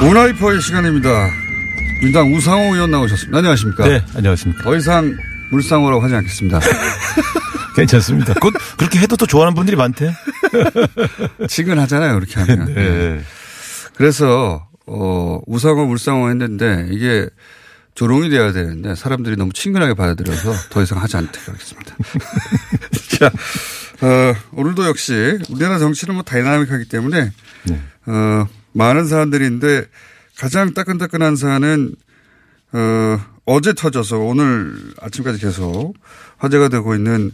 문화이퍼의 시간입니다. 민당 우상호 의원 나오셨습니다. 안녕하십니까? 네, 안녕하십니까. 더 이상 물상호라고 하지 않겠습니다. 괜찮습니다. 곧 그렇게 해도 또 좋아하는 분들이 많대. 치근하잖아요, 그렇게 하면. 네. 그래서, 어, 우상호, 물상호 했는데 이게 조롱이 돼야 되는데 사람들이 너무 친근하게 받아들여서 더 이상 하지 않도록 하겠습니다. 자, 어, 오늘도 역시 우리나라 정치는 뭐 다이나믹하기 때문에 네. 어, 많은 사안들인데 가장 따끈따끈한 사안은 어, 어제 터져서 오늘 아침까지 계속 화제가 되고 있는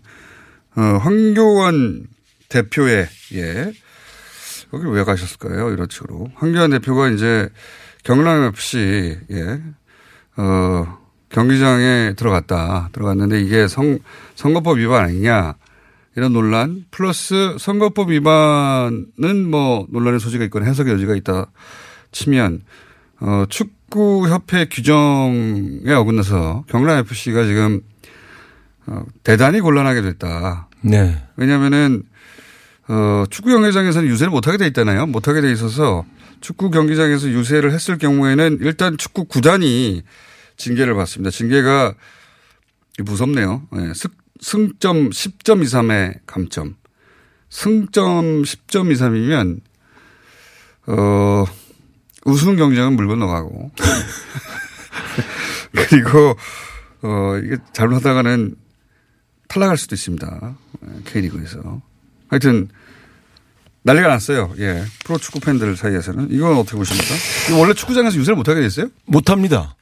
어, 황교안 대표의 예. 여기 왜 가셨을까요? 이런 식으로. 황교안 대표가 이제 경남 FC 예. 어, 경기장에 들어갔다. 들어갔는데 이게 성, 선거법 위반 아니냐. 이런 논란 플러스 선거법 위반은 뭐 논란의 소지가 있거나 해석의 여지가 있다 치면 어 축구협회 규정에 어긋나서 경남 FC가 지금 어 대단히 곤란하게 됐다. 네. 왜냐면은 어 축구 경기장에서는 유세를 못하게 돼 있잖아요. 못하게 돼 있어서 축구 경기장에서 유세를 했을 경우에는 일단 축구 구단이 징계를 받습니다. 징계가 무섭네요. 네. 승점 10점 이상의 감점. 승점 10점 이상이면, 어, 우승 경쟁은 물 건너가고. 그리고, 어, 이게 잘못하다가는 탈락할 수도 있습니다. K리그에서. 하여튼, 난리가 났어요. 예. 프로 축구 팬들 사이에서는. 이건 어떻게 보십니까? 원래 축구장에서 유세를 못 하게 됐어요? 못 합니다.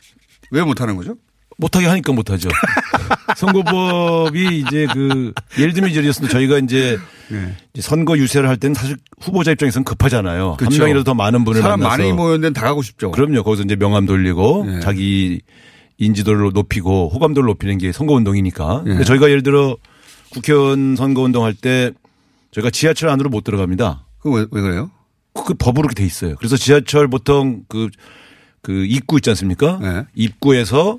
왜 못 하는 거죠? 못하게 하니까 못하죠. 선거법이 이제 그 예를 들면 이제 저희가 이제 네. 선거 유세를 할 때는 사실 후보자 입장에서는 급하잖아요. 그렇죠. 한 명이라도 더 많은 분을 사람 만나서 많이 모였는 데는 다 가고 싶죠. 그럼요. 거기서 이제 명함 돌리고 네. 자기 인지도를 높이고 호감도를 높이는 게 선거 운동이니까. 네. 근데 저희가 예를 들어 국회의원 선거 운동할 때 저희가 지하철 안으로 못 들어갑니다. 그 왜, 왜 그래요? 그 법으로 그렇게 돼 있어요. 그래서 지하철 보통 그, 그 입구 있지 않습니까? 네. 입구에서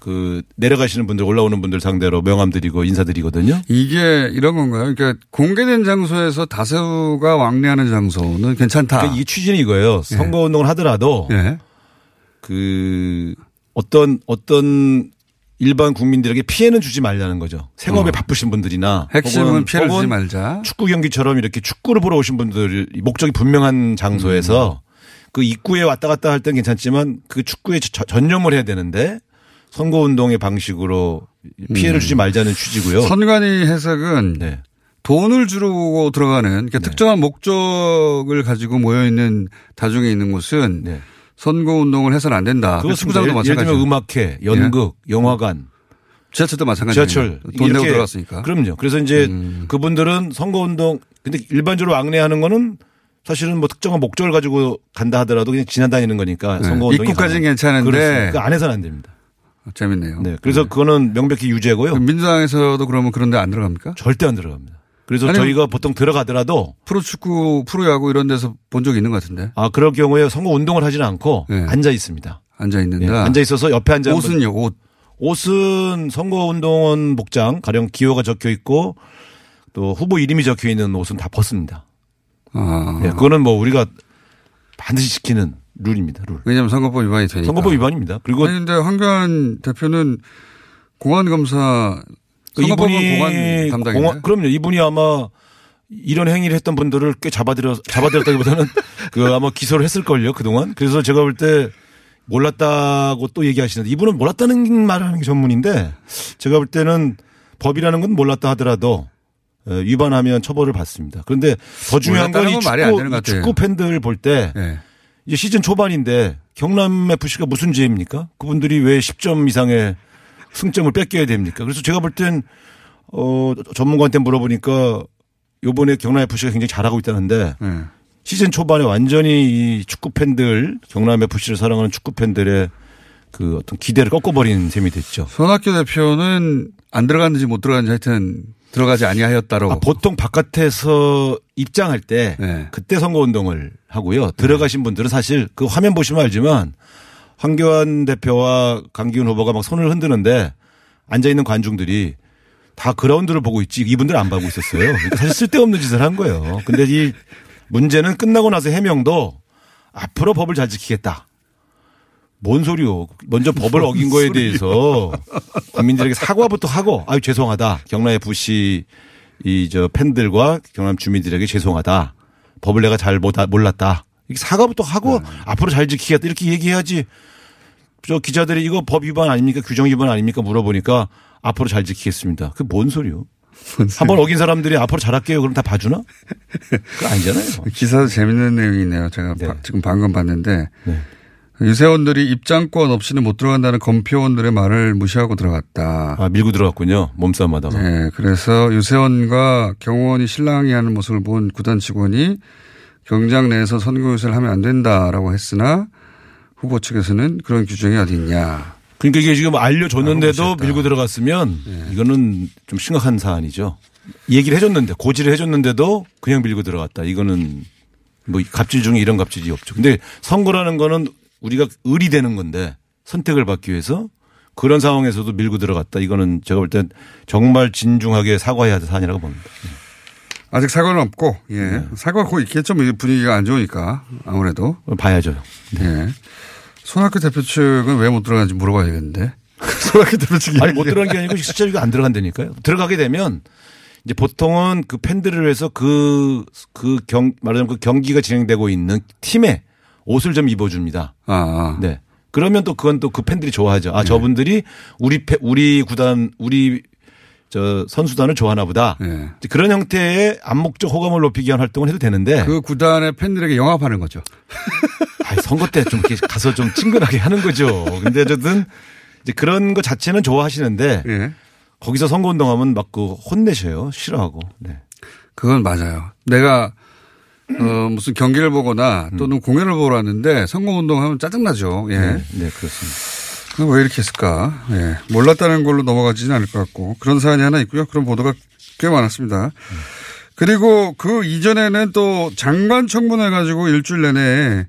그 내려가시는 분들 올라오는 분들 상대로 명함 드리고 인사드리거든요. 이게 이런 건가요? 그러니까 공개된 장소에서 다수가 왕래하는 장소는 괜찮다. 그러니까 이 취지는 이거예요. 선거 운동을 하더라도 예. 그 어떤 어떤 일반 국민들에게 피해는 주지 말라는 거죠. 생업에 어. 바쁘신 분들이나 핵심은 피해를 주지 말자. 축구 경기처럼 이렇게 축구를 보러 오신 분들 목적이 분명한 장소에서 그 입구에 왔다 갔다 할 땐 괜찮지만 그 축구에 저- 전념을 해야 되는데 선거 운동의 방식으로 피해를 주지 말자는 취지고요. 선관위 해석은 네. 돈을 주고 들어가는 그러니까 특정한 목적을 가지고 모여 있는 다중에 있는 곳은 네. 선거 운동을 해서는 안 된다. 그렇습니다. 축구장도 예를, 예를 마찬가지죠. 들면 음악회, 연극, 영화관, 지하철도 마찬가지죠. 지하철 돈 내고 들어갔으니까. 그럼요. 그래서 이제 음. 그분들은 선거 운동 근데 일반적으로 왕래하는 거는 사실은 뭐 특정한 목적을 가지고 간다 하더라도 그냥 지나다니는 거니까 네. 선거 운동이 입구까지는 가능- 괜찮은데. 그 안에서는 안 됩니다. 재밌네요. 네. 그래서 그거는 명백히 유죄고요. 민주당에서도 그러면 그런데 안 들어갑니까? 절대 안 들어갑니다. 그래서 아니, 저희가 보통 들어가더라도 프로축구, 프로야구 이런 데서 본 적이 있는 것 같은데. 아 그럴 경우에 선거 운동을 하지는 않고 네. 앉아 있습니다. 앉아 예, 있는다. 앉아 있어서 옆에 앉아 옷은요, 옷. 옷은 선거 운동원 복장 가령 기호가 적혀 있고 또 후보 이름이 적혀 있는 옷은 다 벗습니다. 아. 예, 그거는 뭐 우리가 반드시 지키는 룰입니다. 룰. 왜냐하면 선거법 위반이 되니까. 선거법 위반입니다. 그리고 아니, 근데 황교안 대표는 공안 검사, 선거법은 공안 담당인데. 공안- 그럼요. 이분이 아마 이런 행위를 했던 분들을 꽤 잡아들여 잡아들였다기보다는 그 아마 기소를 했을 걸요 그동안. 그래서 제가 볼 때 몰랐다고 또 얘기하시는데 이분은 몰랐다는 말을 하는 게 전문인데 제가 볼 때는 법이라는 건 몰랐다 하더라도 어, 위반하면 처벌을 받습니다. 그런데 더 중요한 건 이 축구. 축구 팬들 볼때 예. 이제 시즌 초반인데 경남 FC가 무슨 죄입니까? 그분들이 왜 10점 이상의 승점을 뺏겨야 됩니까? 그래서 제가 볼 땐 어, 전문가한테 물어보니까 요번에 경남 FC가 굉장히 잘하고 있다는데 예. 시즌 초반에 완전히 이 축구 팬들 경남 FC를 사랑하는 축구 팬들의 그 어떤 기대를 꺾어버린 셈이 됐죠. 손학규 대표는 안 들어갔는지 못 들어갔는지 하여튼 들어가지 아니하였다로. 아, 보통 바깥에서 입장할 때 네. 그때 선거 운동을 하고요. 들어가신 분들은 사실 그 화면 보시면 알지만 황교안 대표와 강기훈 후보가 막 손을 흔드는데 앉아 있는 관중들이 다 그라운드를 보고 있지 이분들 안 보고 있었어요. 그러니까 사실 쓸데없는 짓을 한 거예요. 근데 이 문제는 끝나고 나서 해명도 앞으로 법을 잘 지키겠다. 뭔 소리요? 먼저 법을 어긴 거에 대해서 국민들에게 사과부터 하고 아유 죄송하다. 경남 FC 이 저 팬들과 경남 주민들에게 죄송하다. 법을 내가 잘 못- 몰랐다. 이렇게 사과부터 하고 앞으로 잘 지키겠다 이렇게 얘기해야지. 저 기자들이 이거 법 위반 아닙니까? 규정 위반 아닙니까? 물어보니까 앞으로 잘 지키겠습니다. 그게 뭔 소리요? 한번 어긴 사람들이 앞으로 잘할게요. 그럼 다 봐주나? 그거 아니잖아요. 기사도 재밌는 내용이 있네요. 제가 네. 바- 지금 방금 봤는데 네. 유세원들이 입장권 없이는 못 들어간다는 검표원들의 말을 무시하고 들어갔다. 아, 밀고 들어갔군요. 몸싸움 하다가. 네, 그래서 유세원과 경호원이 실랑이 하는 모습을 본 구단 직원이 경장 내에서 선거 유세를 하면 안 된다라고 했으나 후보 측에서는 그런 규정이 어디 있냐. 그러니까 이게 지금 알려줬는데도. 밀고 들어갔으면 이거는 좀 심각한 사안이죠. 얘기를 해줬는데 고지를 해줬는데도 그냥 밀고 들어갔다. 이거는 뭐 갑질 중에 이런 갑질이 없죠. 근데 선거라는 거는 우리가 을이 되는 건데 선택을 받기 위해서 그런 상황에서도 밀고 들어갔다. 이거는 제가 볼 땐 정말 진중하게 사과해야 할 사안이라고 봅니다. 아직 사과는 없고, 예. 네. 사과 곧 있겠죠. 뭐 분위기가 안 좋으니까. 아무래도. 봐야죠. 예. 손학규 대표 측은 왜 못 들어가는지 물어봐야겠는데. 손학규 대표 측이. 아니 못 들어간 게 아니고 실제로 이거 안 들어간다니까요. 들어가게 되면 이제 보통은 그 팬들을 위해서 그, 그 경, 말하자면 그 경기가 진행되고 있는 팀에 옷을 좀 입어줍니다. 아, 아. 네. 그러면 또 그건 또 그 팬들이 좋아하죠. 아, 저분들이 우리 패, 우리 구단, 우리 저 선수단을 좋아하나 보다. 예. 이제 그런 형태의 암묵적 호감을 높이기 위한 활동을 해도 되는데. 그 구단의 팬들에게 영합하는 거죠. 아이, 선거 때 좀 이렇게 가서 좀 친근하게 하는 거죠. 근데 어쨌든 이제 그런 거 자체는 좋아하시는데 예. 거기서 선거 운동하면 막 그 혼내셔요. 싫어하고. 네. 그건 맞아요. 내가 어 무슨 경기를 보거나 또는 공연을 보러 왔는데 선거운동 하면 짜증나죠. 예. 네, 네, 그렇습니다. 왜 이렇게 했을까? 예. 몰랐다는 걸로 넘어가지는 않을 것 같고 그런 사안이 하나 있고요. 그런 보도가 꽤 많았습니다. 그리고 그 이전에는 또 장관 청문회 가지고 일주일 내내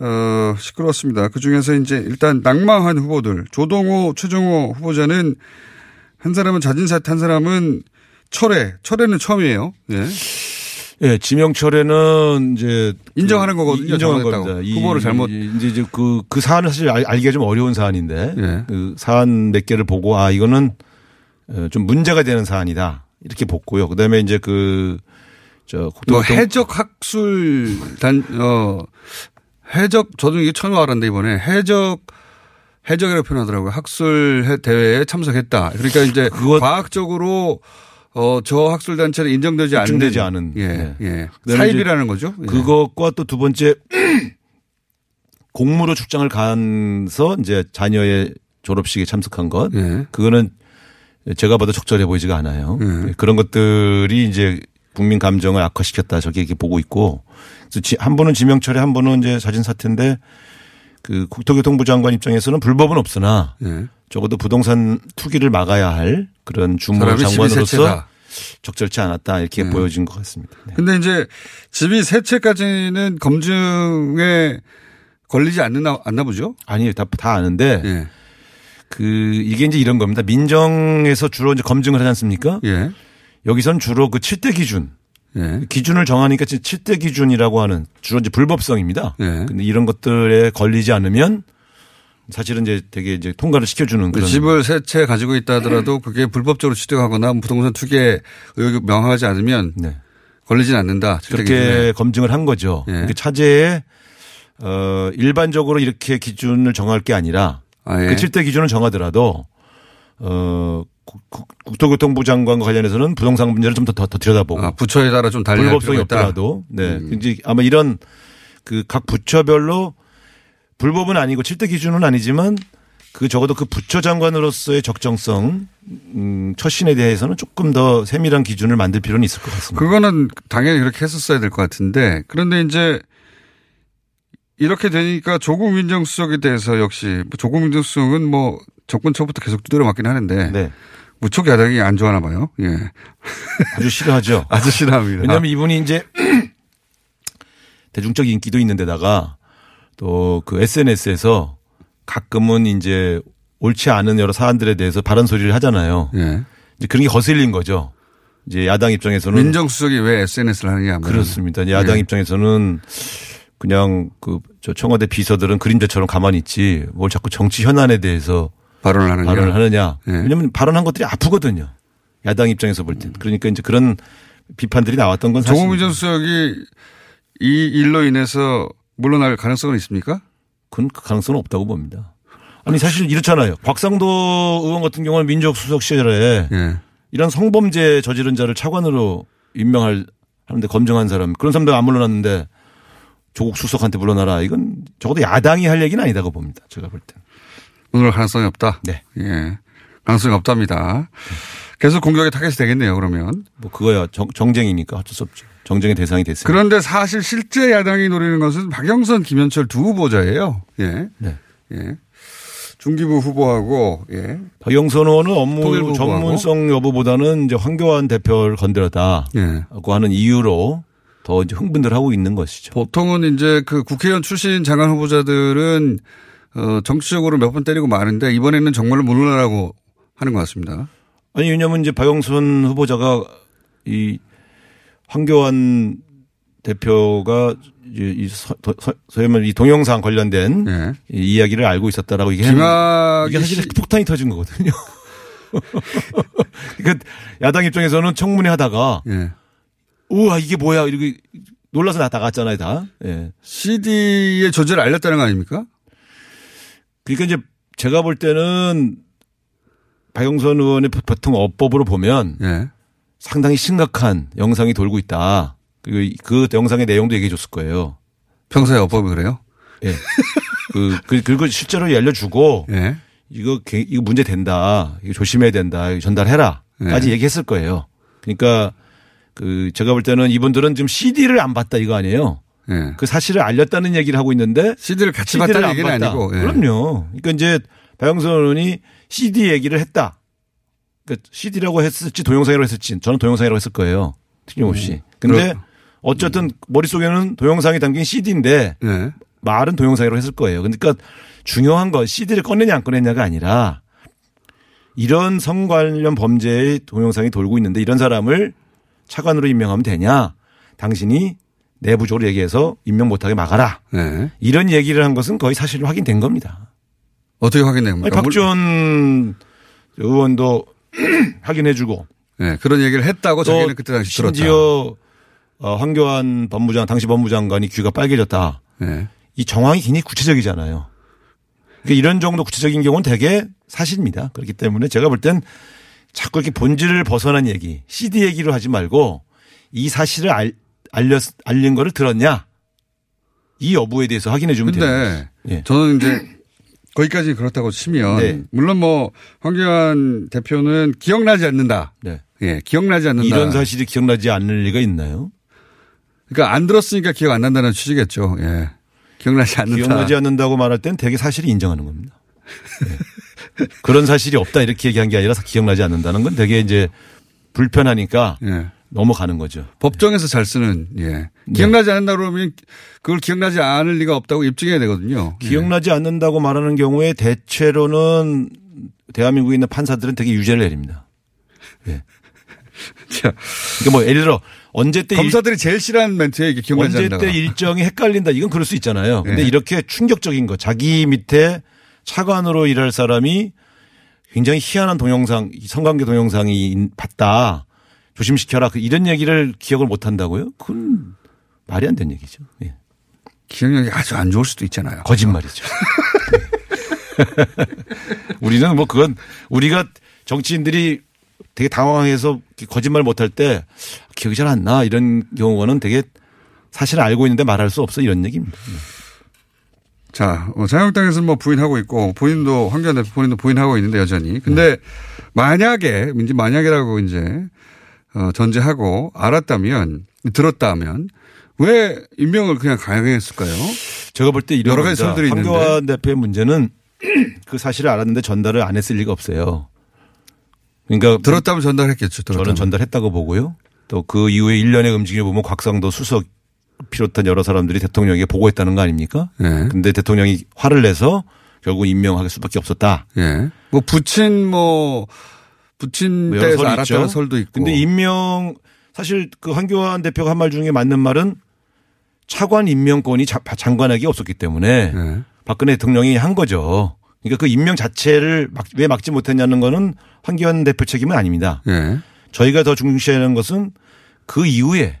어, 시끄러웠습니다. 그 중에서 이제 일단 낙마한 후보들 조동호, 최종호 후보자는 한 사람은 자진사퇴, 한 사람은 철회, 철회는 처음이에요. 예. 예, 지명철에는 이제 인정하는 그 거거든요. 인정한. 겁니다. 이- 후보를 잘못- 이제 이제 그, 그 사안을 사실 알, 알기가 좀 어려운 사안인데 예. 그 사안 몇 개를 보고 아, 이거는 어, 좀 문제가 되는 사안이다. 이렇게 봤고요. 그 다음에 이제 그, 저, 뭐 국토교통 해적 학술 단, 어, 해적, 저도 이게 처음 알았는데 이번에 해적, 해적이라고 표현하더라고요. 학술 해- 대회에 참석했다. 그러니까 이제 과학적으로 어, 저 학술 단체는 인정되지 않는. 입증되지 않은. 예, 네. 예. 그다음에 사입이라는 거죠. 예. 그것과 또 두 번째 공무로 출장을 가서 이제 자녀의 졸업식에 참석한 것. 예. 그거는 제가 봐도 적절해 보이지가 않아요. 예. 그런 것들이 이제 국민 감정을 악화시켰다 저기 이렇게 보고 있고 그래서 한 분은 지명철에 한 분은 이제 자진 사퇴인데 그 국토교통부 장관 입장에서는 불법은 없으나 예. 적어도 부동산 투기를 막아야 할 그런 주무 집이 장관으로서. 적절치 않았다 이렇게 음. 보여진 것 같습니다. 네. 근데 이제 집이 세 채까지는 검증에 걸리지 않나, 않나 보죠? 아니에요. 다, 다 아는데 예. 그 이게 이제 이런 겁니다. 민정에서 주로 이제 검증을 하지 않습니까? 예. 여기선 주로 그 7대 기준 예. 기준을 정하니까 7대 기준이라고 하는 주로 이제 불법성입니다. 예. 근데 이런 것들에 걸리지 않으면 사실은 이제 되게 이제 통과를 시켜주는 그런 집을 세 채 가지고 있다 하더라도 그게 불법적으로 취득하거나 부동산 투기에 의혹이 명하지 않으면 네. 걸리진 않는다. 그렇게. 검증을 한 거죠. 예. 그 차제에 어 일반적으로 이렇게 기준을 정할 게 아니라 아, 예. 그 7대 기준을 정하더라도 어 국- 국토교통부 장관과 관련해서는 부동산 문제를 좀 더 더 들여다보고 아, 부처에 따라 좀 달리 불법성이 없더라도 네. 음. 이제 아마 이런 그 각 부처별로 불법은 아니고 7대 기준은 아니지만 그 적어도 그 부처 장관으로서의 적정성 음, 처신에 대해서는 조금 더 세밀한 기준을 만들 필요는 있을 것 같습니다. 그거는 당연히 그렇게 했었어야 될 것 같은데 그런데 이제 이렇게 되니까 조국 민정수석에 대해서 역시 뭐 조국 민정수석은 뭐 정권 초부터 계속 두드려 맞긴 하는데 네. 무척 야당이 안 좋아하나 봐요. 예. 아주 싫어하죠. 아주 싫어합니다. 왜냐하면 이분이 이제 대중적 인기도 있는데다가 또 그 SNS에서 가끔은 이제 옳지 않은 여러 사안들에 대해서 바른 소리를 하잖아요. 예. 이제 그런 게 거슬린 거죠. 이제 야당 입장에서는 민정수석이 왜 SNS를 하느냐. 뭐 그렇습니다. 이제 야당 예. 입장에서는 그냥 그 저 청와대 비서들은 그림자처럼 가만히 있지 뭘 자꾸 정치 현안에 대해서 발언을 하느냐. 발언을 하느냐. 예. 왜냐하면 발언한 것들이 아프거든요. 야당 입장에서 볼 땐. 그러니까 이제 그런 비판들이 나왔던 건 사실. 조국 민정수석이 이 일로 인해서 물러날 가능성은 있습니까? 그건 그 가능성은 없다고 봅니다. 아니 사실 이렇잖아요. 곽상도 의원 같은 경우는 민족수석 시절에 예. 이런 성범죄 저지른 자를 차관으로 임명할 하는데 검증한 사람 그런 사람들 안 물러났는데 조국 수석한테 물러나라 이건 적어도 야당이 할 얘기는 아니다고 봅니다. 제가 볼 때. 물러날 가능성이 없다. 네. 예. 가능성이 없답니다. 계속 공격의 타겟이 되겠네요, 그러면. 뭐 그거야 정, 정쟁이니까 어쩔 수 없죠. 정쟁의 대상이 됐으니까. 그런데 사실 실제 야당이 노리는 것은 박영선, 김현철 두 후보자예요. 예. 네. 예. 중기부 후보하고, 예. 박영선 의원은 업무 전문성 여부보다는 이제 황교안 대표를 건드렸다고 예. 하는 이유로 더 이제 흥분들 하고 있는 것이죠. 보통은 이제 그 국회의원 출신 장관 후보자들은 어, 정치적으로 몇 번 때리고 마는데 이번에는 정말로 물러나라고 하는 것 같습니다. 아니 왜냐하면 이제 박영선 후보자가 이 황교안 대표가 이제 이 서, 더- 서- 소위 말해 이 동영상 관련된 예. 이 이야기를 알고 있었다라고 얘기하는 이게 사실 씨- 폭탄이 터진 거거든요. 그러니까 야당 입장에서는 청문회 하다가 예. 우와 이게 뭐야 이렇게 놀라서 나 나갔잖아요 다. 예. CD의 존재를 알렸다는 거 아닙니까? 그러니까 이제 제가 볼 때는 박영선 의원의 보통 어법으로 보면 예. 상당히 심각한 영상이 돌고 있다. 그리고 그 영상의 내용도 얘기해 줬을 거예요. 평소에 어법이 그래요? 예. 그, 그, 그리고 실제로 알려주고 예. 이거, 개- 이거 문제 된다. 이거 조심해야 된다. 이거 전달해라. 까지 네. 얘기했을 거예요. 그러니까 그 제가 볼 때는 이분들은 지금 CD를 안 봤다 이거 아니에요. 예. 그 사실을 알렸다는 얘기를 하고 있는데 CD를 같이 CD를 봤다는 안 얘기는 봤다. 아니고. 예. 그럼요. 그러니까 이제 박영선 의원이 CD 얘기를 했다. 그러니까 CD라고 했을지 동영상이라고 했을지 저는 동영상이라고 했을 거예요. 틀림없이. 근데 그럼- 어쨌든 머릿속에는 동영상이 담긴 CD인데 예. 말은 동영상이라고 했을 거예요. 그러니까 중요한 건 CD를 꺼내냐 안 꺼내냐가 아니라 이런 성 관련 범죄의 동영상이 돌고 있는데 이런 사람을 차관으로 임명하면 되냐? 당신이 내부적으로 얘기해서 임명 못하게 막아라. 예. 이런 얘기를 한 것은 거의 사실로 확인된 겁니다. 어떻게 확인된 겁니까? 박지원 의원도 확인해주고 예. 그런 얘기를 했다고 또 자기는 그때 당시 들었다. 심지어 어, 황교안 법무장 당시 법무장관이 귀가 빨개졌다. 예. 이 정황이 굉장히 구체적이잖아요. 그러니까 이런 정도 구체적인 경우는 대개 사실입니다. 그렇기 때문에 제가 볼 땐 자꾸 이렇게 본질을 벗어난 얘기, CD 얘기로 하지 말고 이 사실을 알, 알렸, 알린 거를 들었냐? 이 여부에 대해서 확인해 주면 돼요. 근데 예. 저는 이제 거기까지 그렇다고 치면 네. 물론 뭐 황교안 대표는 기억나지 않는다. 네. 예, 기억나지 않는다. 이런 사실이 기억나지 않을 리가 있나요? 그러니까 안 들었으니까 기억 안 난다는 취지겠죠. 예. 기억나지 않는다. 기억나지 않는다고 말할 땐 되게 사실이 인정하는 겁니다. 네. 그런 사실이 없다 이렇게 얘기한 게 아니라 기억나지 않는다는 건 되게 이제 불편하니까 예. 넘어가는 거죠. 법정에서 잘 쓰는 예. 네. 기억나지 않는다 그러면 그걸 기억나지 않을 리가 없다고 입증해야 되거든요. 예. 기억나지 않는다고 말하는 경우에 대체로는 대한민국에 있는 판사들은 되게 유죄를 내립니다. 자, 그러니까 뭐 예를 들어 언제 때 일, 검사들이 제일 싫어하는 멘트에 이게 기억나지 언제 않는다. 때 일정이 헷갈린다 이건 그럴 수 있잖아요. 근데 네. 이렇게 충격적인 거 자기 밑에 차관으로 일할 사람이 굉장히 희한한 동영상 이 성관계 동영상이 봤다. 조심시켜라. 그 이런 얘기를 기억을 못 한다고요? 그건 말이 안 되는 얘기죠. 예. 기억력이 아주 안 좋을 수도 있잖아요. 거짓말이죠. 우리는 뭐 그건 우리가 정치인들이 되게 당황해서 거짓말 못할 때 기억이 잘 안 나 이런 경우는 되게 사실 알고 있는데 말할 수 없어 이런 얘기입니다. 자, 어, 자유한국당에서는 뭐 부인하고 있고 본인도 황교안 대표 본인도 부인하고 있는데 여전히. 근데 만약에 이제 만약이라고 이제 어, 전제하고 알았다면 들었다면 왜 임명을 그냥 강행했을까요? 제가 볼 때 이런 여러 가지. 설들이 있는데. 황교안 대표의 문제는 그 사실을 알았는데 전달을 안 했을 리가 없어요. 그러니까 들었다면 전달했겠죠. 들었다면. 저는 전달했다고 보고요. 또 그 이후에 일련의 움직임을 보면 곽상도 수석 비롯한 여러 사람들이 대통령에게 보고했다는 거 아닙니까? 예. 근데 대통령이 화를 내서 결국 임명할 수밖에 없었다. 예. 부친 뭐 부친 뭐 여러 때에서 설이 알았다는. 설도 있고. 근데 임명 사실 그 한교안 대표가 한 말 중에 맞는 말은 차관 임명권이 자- 장관에게 없었기 때문에 예. 박근혜 대통령이 한 거죠. 그러니까 그 임명 자체를 막, 왜 막지 못했냐는 거는 한기환 대표 책임은 아닙니다. 예. 저희가 더 중시하는 것은 그 이후에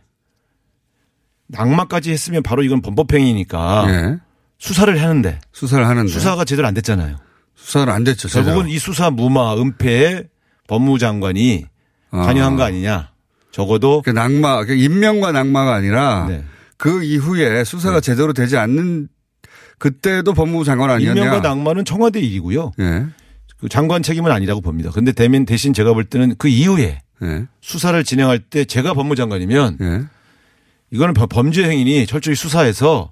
낙마까지 했으면 바로 이건 범법행위니까 예. 수사를 하는데 수사를 하는데 수사가 제대로 안 됐잖아요. 수사를 안 됐죠. 제대로. 결국은 이 수사 무마 은폐에 법무장관이 아. 관여한 거 아니냐. 적어도 그 낙마, 그 임명과 낙마가 아니라 네. 그 이후에 수사가 제대로 되지 않는 그때도 법무부 장관 아니었냐. 임명과 낙마는 청와대 일이고요. 예. 그 장관 책임은 아니라고 봅니다. 근데 대면 대신 제가 볼 때는 그 이후에 예. 수사를 진행할 때 제가 법무장관이면 예. 이거는 범- 범죄 행위니 철저히 수사해서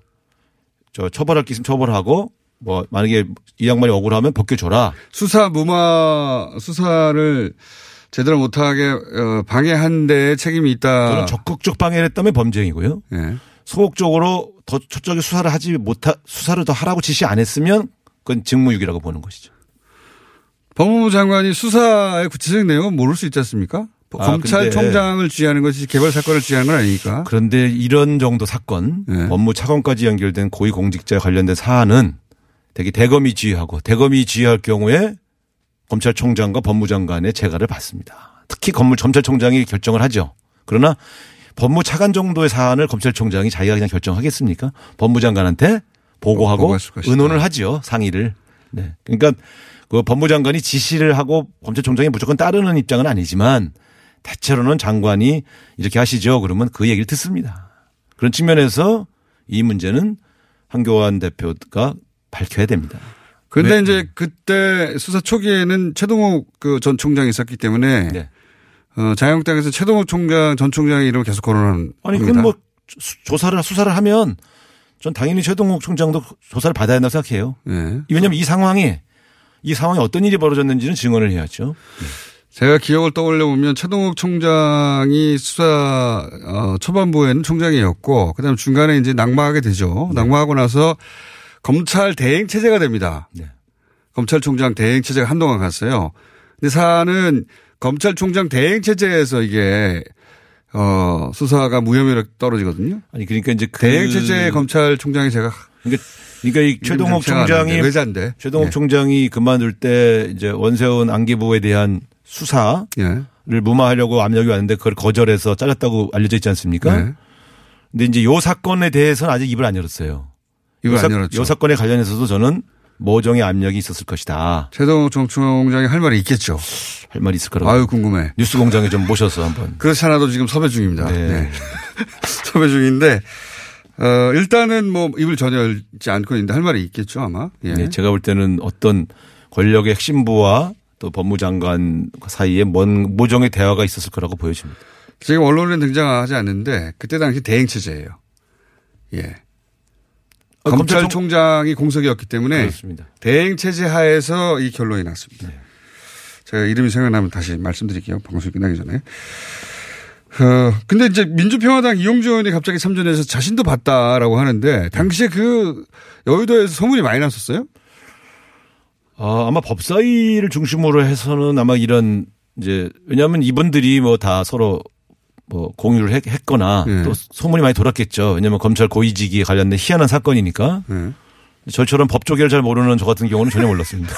저 처벌할 게 있으면 처벌하고 뭐 만약에 이 양반이 억울하면 벗겨줘라. 수사 무마 수사를 제대로 못하게 어, 방해한 데에 책임이 있다. 저는 적극적 방해를 했다면 범죄 행위고요. 예. 소극적으로 더 초적인 수사를 하지 못하 수사를 더 하라고 지시 안 했으면 그건 직무유기라고 보는 것이죠. 법무부 장관이 수사의 구체적인 내용은 모를 수 있지 않습니까? 아, 검찰총장을 지휘하는 것이 개발 사건을 지휘하는 건 아니니까. 그런데 이런 정도 사건, 네. 법무 차관까지 연결된 고위공직자 관련된 사안은 되게 대검이 지휘하고 대검이 지휘할 경우에 검찰총장과 법무장 관의 재가를 받습니다. 특히 건물 검찰총장이 결정을 하죠. 그러나 법무 차관 정도의 사안을 검찰총장이 자기가 그냥 결정하겠습니까? 법무장관한테 보고하고. 의논을 하지요. 상의를. 네. 그러니까 그 법무장관이 지시를 하고 검찰총장이 무조건 따르는 입장은 아니지만 대체로는 장관이 이렇게 하시죠. 그러면 그 얘기를 듣습니다. 그런 측면에서 이 문제는 한교안 대표가 밝혀야 됩니다. 그런데 왜? 이제 그때 수사 초기에는 최동욱 그 전 총장이 있었기 때문에 네. 어, 자유한국당에서 최동욱 총장 전 총장의 이름을 계속 거론한 아니. 그건 뭐 수- 조사를 수사를 하면 전 당연히 최동욱 총장도 조사를 받아야 한다고 생각해요. 예. 왜냐하면 이 상황에 이 상황에 어떤 일이 벌어졌는지는 증언을 해야죠. 제가 기억을 떠올려 보면 최동욱 총장이 수사 어, 초반부에는 총장이었고 그다음에 중간에 이제 낙마하게 되죠. 낙마하고 나서 검찰 대행 체제가 됩니다. 네. 검찰총장 대행 체제가 한동안 갔어요. 근데 사안은 검찰총장 대행 체제에서 이게 어 수사가 무혐의로 떨어지거든요. 아니 그러니까 이제 그 대행 체제의 검찰총장이 제가 그러니까, 그러니까 이 최동욱 총장이 외자인데 최동욱 예. 총장이 그만둘 때 이제 원세훈 안기부에 대한 수사를 예. 무마하려고 압력이 왔는데 그걸 거절해서 잘랐다고 알려져 있지 않습니까? 네. 근데 이제 요 사건에 대해서는 아직 입을 안 열었어요. 이걸 요 사-. 요 사건에 관련해서도 저는 모종의 압력이 있었을 것이다. 최동욱 전 총장이 할 말이 있겠죠. 할 말이 있을 거라고. 아유 궁금해. 뉴스 공장에 좀 모셔서 한번. 그렇지 않아도 지금 섭외 중입니다. 네. 네. 섭외 중인데, 어, 일단은 뭐 입을 전혀 열지 않고 있는데 할 말이 있겠죠 아마. 예. 네, 제가 볼 때는 어떤 권력의 핵심부와 또 법무장관 사이에 뭔 모종의 대화가 있었을 거라고 보여집니다. 지금 언론에 등장하지 않는데 그때 당시 대행 체제예요. 예. 아, 검찰총장이 공석이었기 때문에 그렇습니다. 대행 체제 하에서 이 결론이 났습니다. 제가 이름이 생각나면 다시 말씀드릴게요. 방송이 끝나기 전에. 어, 근데 이제 민주평화당 이용주 의원이 갑자기 참전해서 자신도 봤다라고 하는데 당시에 그 여의도에서 소문이 많이 났었어요? 아, 아마 법사위를 중심으로 해서는 아마 이런 이제 왜냐하면 이분들이 뭐 다 서로 뭐 공유를 했, 했거나 네. 또 소문이 많이 돌았겠죠. 왜냐하면 검찰 고위직에 관련된 희한한 사건이니까 네. 저처럼 법 조계를 잘 모르는 저 같은 경우는 전혀 몰랐습니다.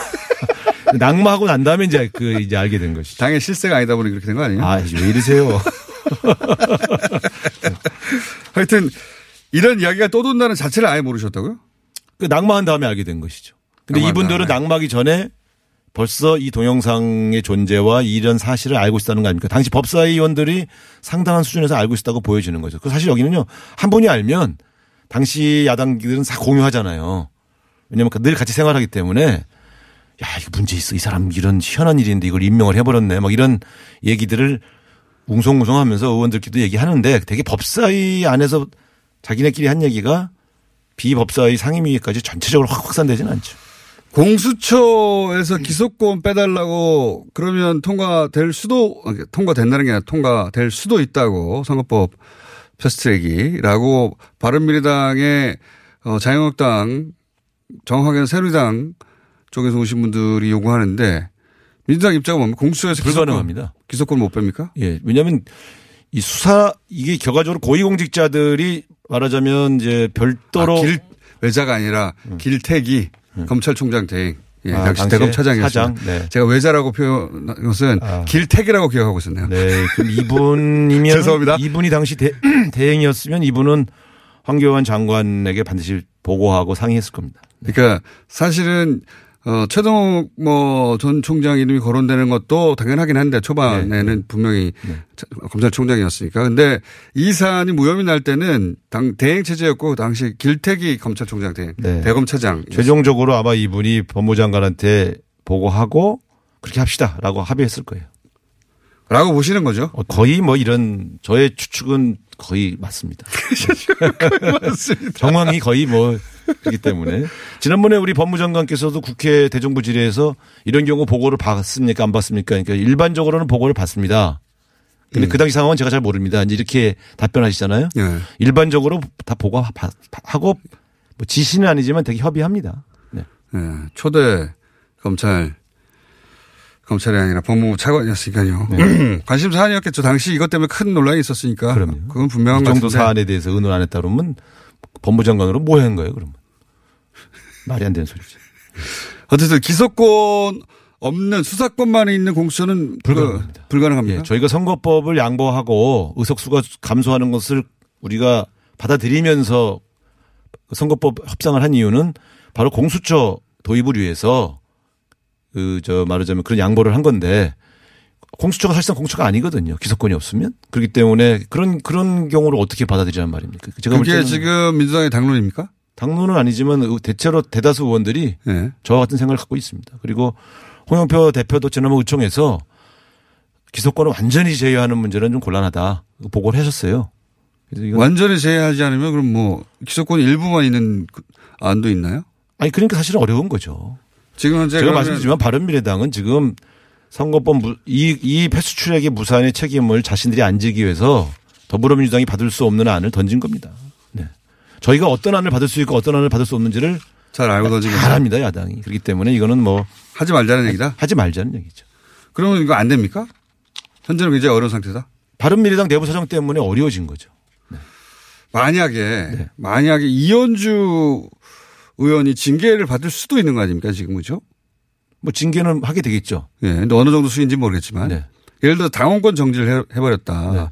낙마하고 난 다음에 이제 그 이제 알게 된 것이죠. 당의 실세가 아니다 보니 그렇게 된 거 아니에요? 아, 왜 이러세요? 하여튼 이런 이야기가 떠돈다는 자체를 아예 모르셨다고요? 그 낙마한 다음에 알게 된 것이죠. 근데 이분들은. 낙마하기 전에 벌써 이 동영상의 존재와 이런 사실을 알고 있었다는 거 아닙니까? 당시 법사위원들이 상당한 수준에서 알고 있었다고 보여지는 거죠. 그 사실 여기는요, 한 분이 알면 당시 야당들은 다 공유하잖아요. 왜냐면 늘 같이 생활하기 때문에 야, 이거 문제 있어. 이 사람 이런 희한한 일인데 이걸 임명을 해버렸네. 막 이런 얘기들을 웅성웅성 하면서 의원들끼리도 얘기하는데 되게 법사위 안에서 자기네끼리 한 얘기가 비법사위 상임위까지 전체적으로 확 확산되지는 않죠. 공수처에서 기소권 빼달라고 그러면 통과될 수도 통과된다는 게 아니라 통과될 수도 있다고 선거법 패스트트랙이라고 바른미래당의 어, 자유한국당 정확하게는 새누리당 쪽에서 오신 분들이 요구하는데 민주당 입장은 뭡니까? 공수처에서 불가능합니다. 기소권 못 뺍니까? 예. 왜냐하면 이 수사 이게 결과적으로 고위공직자들이 말하자면 이제 별도로 아, 길 외자가 아니라 길택이 검찰총장 대행. 예, 아, 당시. 차장, 네. 제가 외자라고 표현한 것은 아. 길택이라고 기억하고 있었네요. 네. 그럼 이분이면 죄송합니다. 이분이 당시 대, 대행이었으면 이분은 황교안 장관에게 반드시 보고하고 상의했을 겁니다. 그러니까 사실은 어 최동욱 뭐 전 총장 이름이 거론되는 것도 당연하긴 한데 초반에는 네. 분명히 차- 검찰총장이었으니까. 근데 이 사안이 무혐의 날 때는 당 대행 체제였고 그 당시 길택이 검찰총장 대행 네. 대검차장 최종적으로 아마 이분이 법무장관한테 보고하고 그렇게 합시다라고 합의했을 거예요. 라고 보시는 거죠. 어, 거의 뭐 이런 저의 추측은 거의 맞습니다. 맞습니다. 정황이 거의 뭐 그렇기 때문에 지난번에 우리 법무장관께서도 국회 대정부 질의에서 이런 경우 보고를 받습니까 안 받습니까? 그러니까 일반적으로는 보고를 받습니다. 근데 그 당시 상황은 제가 잘 모릅니다. 이제 이렇게 답변하시잖아요. 예. 일반적으로 다 보고 하- 하고 뭐 지시는 아니지만 되게 협의합니다. 네. 예. 초대 검찰 검찰이 아니라 법무부 차관이었으니까요. 관심 사안이었겠죠. 당시 이것 때문에 큰 논란이 있었으니까. 그럼요. 그건 분명한 이것 정도 같은데. 사안에 대해서 의논 안 했다 그러면 법무장관으로 뭐 한 거예요, 그러면? 말이 안 되는 소리지. 어쨌든 기소권 없는 수사권만 있는 공수처는 불가능합니다. 그 불가능합니까? 예, 저희가 선거법을 양보하고 의석수가 감소하는 것을 우리가 받아들이면서 그 선거법 협상을 한 이유는 바로 공수처 도입을 위해서 그저 말하자면 그런 양보를 한 건데 공수처가 사실상 공수처가 아니거든요. 기소권이 없으면 그렇기 때문에 그런 그런 경우를 어떻게 받아들이란 말입니까? 제가 볼 그게 지금 민주당의 당론입니까? 당론은 아니지만 대체로 대다수 의원들이 예. 저와 같은 생각을 갖고 있습니다. 그리고 홍영표 대표도 지난번 의총에서 기소권을 완전히 제외하는 문제는 좀 곤란하다 보고를 하셨어요. 완전히 제외하지 않으면 그럼 뭐 기소권 일부만 있는 그 안도 있나요? 아니 그러니까 사실은 어려운 거죠. 지금 제가 말씀드리지만 바른미래당은 지금 선거법 무- 이, 이 패스트트랙의 무산의 책임을 자신들이 안 지기 위해서 더불어민주당이 받을 수 없는 안을 던진 겁니다. 네. 저희가 어떤 안을 받을 수 있고 어떤 안을 받을 수 없는지를 잘 알고 던지고 잘 합니다 야당이 그렇기 때문에 이거는 뭐 하지 말자는 얘기다. 하지 말자는 얘기죠. 그러면 이거 안 됩니까? 현재는 굉장히 어려운 상태다. 바른미래당 내부 사정 때문에 어려워진 거죠. 만약에 네. 만약에 이현주 의원이 징계를 받을 수도 있는 거 아닙니까 지금 그죠? 뭐 징계는 하게 되겠죠. 예. 근데 어느 정도 수인지 는 모르겠지만 네. 예를 들어 당원권 정지를 해, 해버렸다. 네.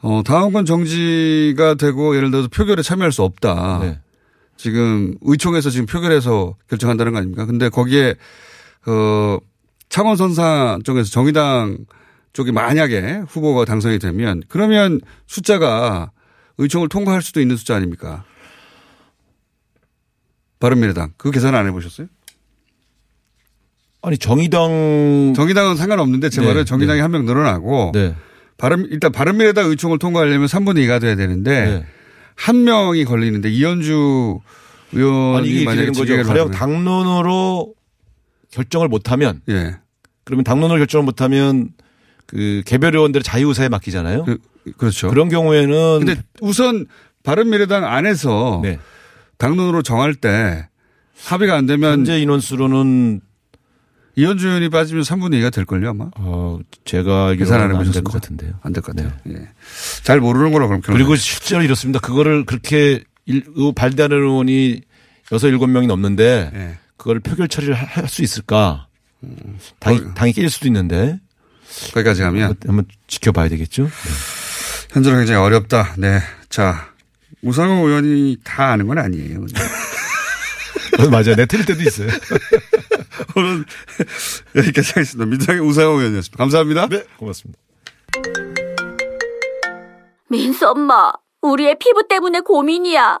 어, 당원권 정지가 되고 예를 들어서 표결에 참여할 수 없다. 네. 지금 의총에서 지금 표결해서 결정한다는 거 아닙니까? 근데 거기에 어 창원 선사 쪽에서 정의당 쪽이 만약에 후보가 당선이 되면 그러면 숫자가 의총을 통과할 수도 있는 숫자 아닙니까? 바른미래당 그 계산 안 해보셨어요? 아니 정의당 정의당은 상관없는데 제 네, 말은 정의당이 한명 늘어나고 네. 바른 일단 바른미래당 의총을 통과하려면 3분의 2가 돼야 되는데 네. 한 명이 걸리는데 이현주 의원이 아니 이게 만약에 되는 거죠. 가령 당론으로 결정을 못하면 예 그러면 당론으로 결정을 못하면 그 개별 의원들의 자유의사에 맡기잖아요. 그, 그렇죠. 그런 경우에는 근데 우선 바른미래당 안에서 네. 당론으로 정할 때 합의가 안 되면 현재 인원수로는 이현주 의원이 빠지면 3분의 2가 될걸요 아마 어 제가 계산 안 해보셨습니까? 것 같은데요. 안 될 것 같아요. 예. 잘 모르는 거라 그럼 그리고 실제로 이렇습니다. 그거를 그렇게 일, 의- 발대하는 의원이 여섯 일곱 명이 넘는데 예. 그걸 표결 처리를 할 수 있을까? 당이, 어. 당이 낄 수도 있는데 거기까지 가면 한번 지켜봐야 되겠죠. 현재로 굉장히 어렵다. 네. 자, 우상호 의원이 다 아는 건 아니에요. 어, 맞아요. 내 틀릴 때도 있어요. 오늘 여기까지 하겠습니다. 민주당의 우상호 의원이었습니다. 감사합니다. 네, 고맙습니다. 민수 엄마, 우리의 피부 때문에 고민이야.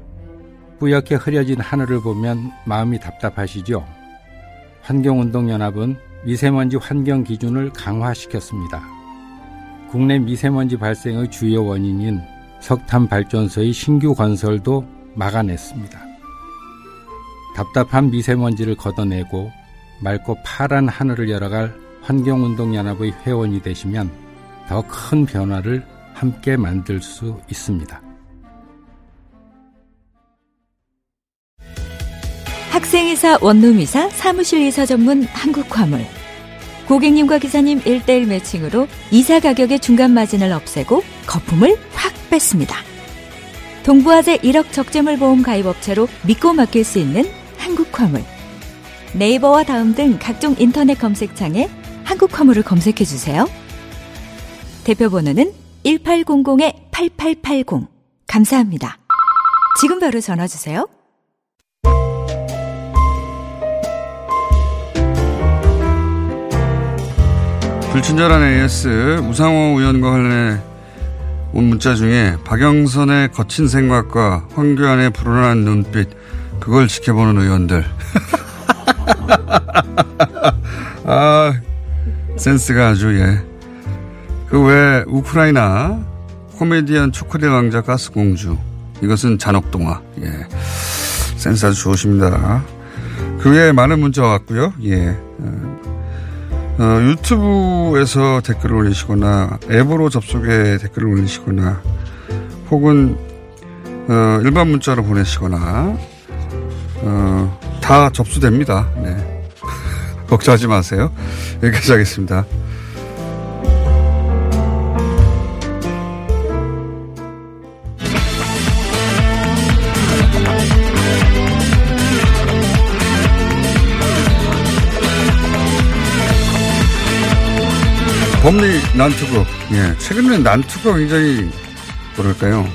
뿌옇게 흐려진 하늘을 보면 마음이 답답하시죠? 환경운동연합은 미세먼지 환경 기준을 강화시켰습니다. 국내 미세먼지 발생의 주요 원인인 석탄 발전소의 신규 건설도 막아냈습니다. 답답한 미세먼지를 걷어내고 맑고 파란 하늘을 열어갈 환경운동연합의 회원이 되시면 더 큰 변화를 함께 만들 수 있습니다. 학생이사 원룸이사 사무실이사 전문 한국화물. 고객님과 기사님 1대1 매칭으로 이사 가격의 중간 마진을 없애고 거품을 확 뺐습니다. 동부화재 1억 적재물 보험 가입업체로 믿고 맡길 수 있는 한국화물. 네이버와 다음 등 각종 인터넷 검색창에 한국화물을 검색해 주세요. 대표 번호는 1800-8880. 감사합니다. 지금 바로 전화 주세요. 불친절한 AS 우상호 의원과 관련해 온 문자 중에 박영선의 거친 생각과 황교안의 불안한 눈빛 그걸 지켜보는 의원들 아 센스가 아주 예. 그 외 우크라이나 코미디언 초콜릿 왕자 가스공주 이것은 잔혹동화 예. 센스 아주 좋으십니다 그 외에 많은 문자 왔고요 예. 어, 유튜브에서 댓글을 올리시거나 앱으로 접속해 댓글을 올리시거나 혹은 어, 일반 문자로 보내시거나 어, 다 접수됩니다. 네. 걱정하지 마세요. 여기까지 하겠습니다. 법리 난투극. 예, 최근에 난투가 굉장히 뭐랄까요.